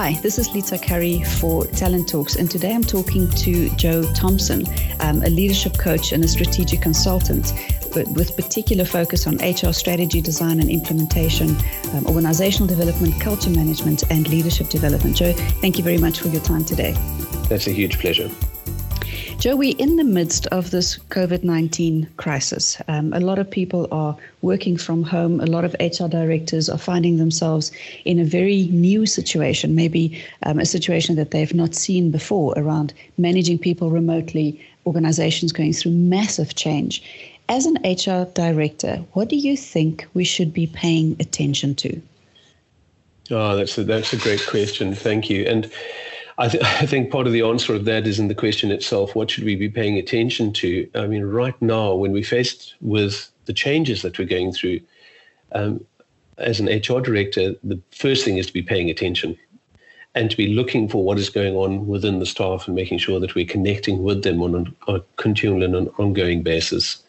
Hi, this is Lita Currie for Talent Talks, and today I'm talking to Joe Thomson, um, a leadership coach and a strategic consultant, but with particular focus on HR strategy design and implementation, um, organizational development, culture management, and leadership development. Joe, thank you very much for your time today. That's a huge pleasure. Joe, we're in the midst of this COVID 19 crisis. Um, a lot of people are working from home. A lot of HR directors are finding themselves in a very new situation, maybe um, a situation that they've not seen before around managing people remotely, organizations going through massive change. As an HR director, what do you think we should be paying attention to? Oh, that's a, that's a great question. Thank you. And I, th- I, think part of the answer of that is in the question itself. What should we be paying attention to? I mean, right now, when we're faced with the changes that we're going through, um, as an HR director, the first thing is to be paying attention and to be looking for what is going on within the staff and making sure that we're connecting with them on a, continual and an ongoing basis.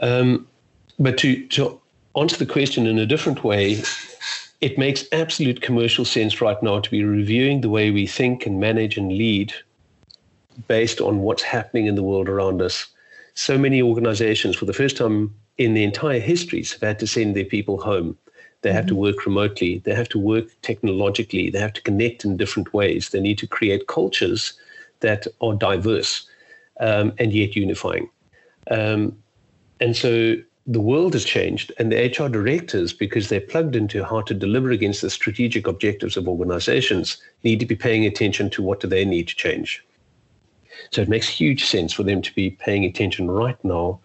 Um, but to, to answer the question in a different way, it makes absolute commercial sense right now to be reviewing the way we think and manage and lead based on what's happening in the world around us. So many organizations, for the first time in their entire histories, have had to send their people home. They have mm-hmm. to work remotely. They have to work technologically. They have to connect in different ways. They need to create cultures that are diverse um, and yet unifying. Um, and so the world has changed, and the HR directors, because they're plugged into how to deliver against the strategic objectives of organizations, need to be paying attention to what do they need to change. So it makes huge sense for them to be paying attention right now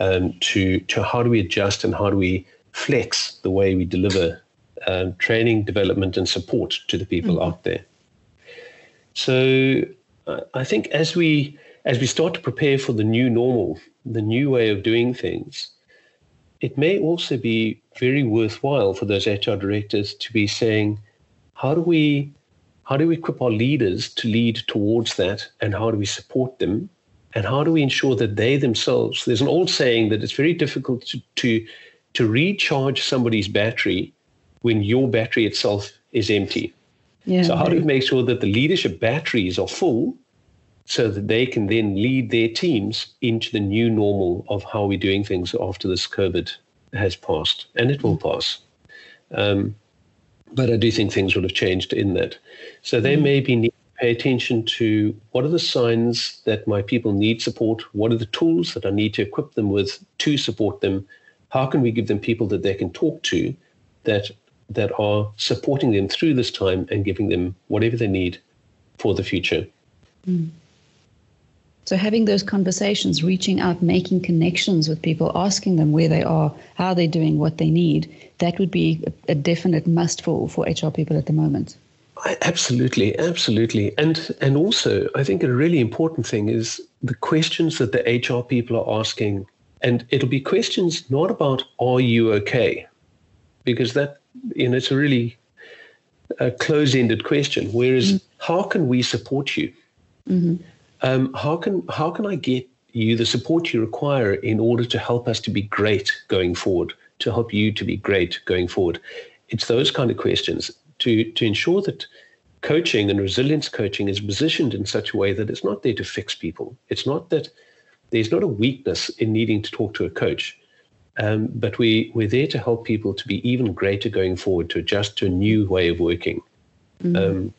um, to, to how do we adjust and how do we flex the way we deliver um, training, development, and support to the people mm-hmm. out there. So I think as we as we start to prepare for the new normal, the new way of doing things, it may also be very worthwhile for those HR directors to be saying, how do we how do we equip our leaders to lead towards that and how do we support them? And how do we ensure that they themselves there's an old saying that it's very difficult to to, to recharge somebody's battery when your battery itself is empty. Yeah, so how do we make sure that the leadership batteries are full so that they can then lead their teams into the new normal of how we're doing things after this COVID has passed, and it will pass. Um, but I do think things will have changed in that. So they mm. may be need to pay attention to what are the signs that my people need support, what are the tools that I need to equip them with to support them, how can we give them people that they can talk to that that are supporting them through this time and giving them whatever they need for the future. Mm. So having those conversations, reaching out, making connections with people, asking them where they are, how they're doing, what they need, that would be a definite must for, for HR people at the moment. Absolutely, absolutely. And and also I think a really important thing is the questions that the HR people are asking. And it'll be questions not about are you okay? Because that you know it's a really a close-ended question. Whereas mm-hmm. how can we support you? Mm-hmm um, how can how can I get you the support you require in order to help us to be great going forward, to help you to be great going forward? It's those kind of questions to to ensure that coaching and resilience coaching is positioned in such a way that it's not there to fix people. It's not that there's not a weakness in needing to talk to a coach. Um, but we, we're there to help people to be even greater going forward, to adjust to a new way of working. Mm-hmm. Um,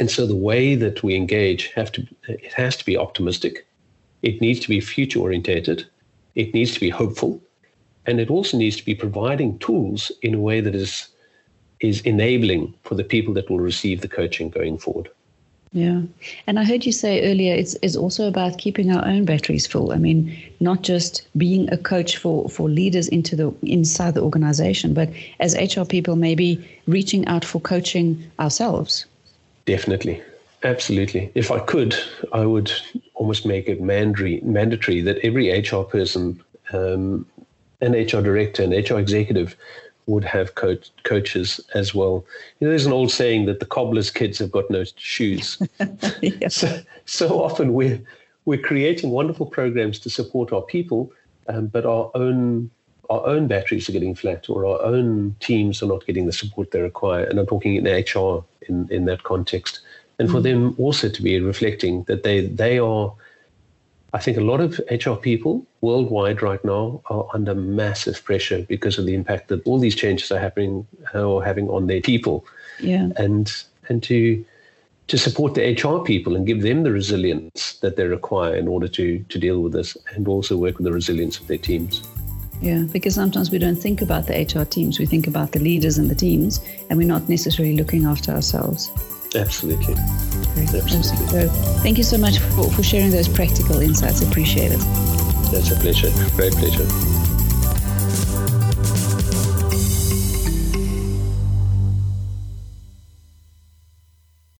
and so the way that we engage have to it has to be optimistic. It needs to be future orientated. It needs to be hopeful. And it also needs to be providing tools in a way that is is enabling for the people that will receive the coaching going forward. Yeah. And I heard you say earlier it's, it's also about keeping our own batteries full. I mean, not just being a coach for, for leaders into the inside the organization, but as HR people, maybe reaching out for coaching ourselves. Definitely. Absolutely. If I could, I would almost make it mandatory, mandatory that every HR person, um, an HR director, an HR executive would have coach, coaches as well. You know, there's an old saying that the cobbler's kids have got no shoes. yeah. so, so often we're, we're creating wonderful programs to support our people, um, but our own our own batteries are getting flat or our own teams are not getting the support they require. And I'm talking in HR in, in that context. And mm. for them also to be reflecting that they, they are, I think a lot of HR people worldwide right now are under massive pressure because of the impact that all these changes are happening or having on their people. Yeah. And and to to support the HR people and give them the resilience that they require in order to to deal with this and also work with the resilience of their teams. Yeah, because sometimes we don't think about the HR teams, we think about the leaders and the teams, and we're not necessarily looking after ourselves. Absolutely. Absolutely. So thank you so much for, for sharing those practical insights. Appreciate it. That's a pleasure. Great pleasure.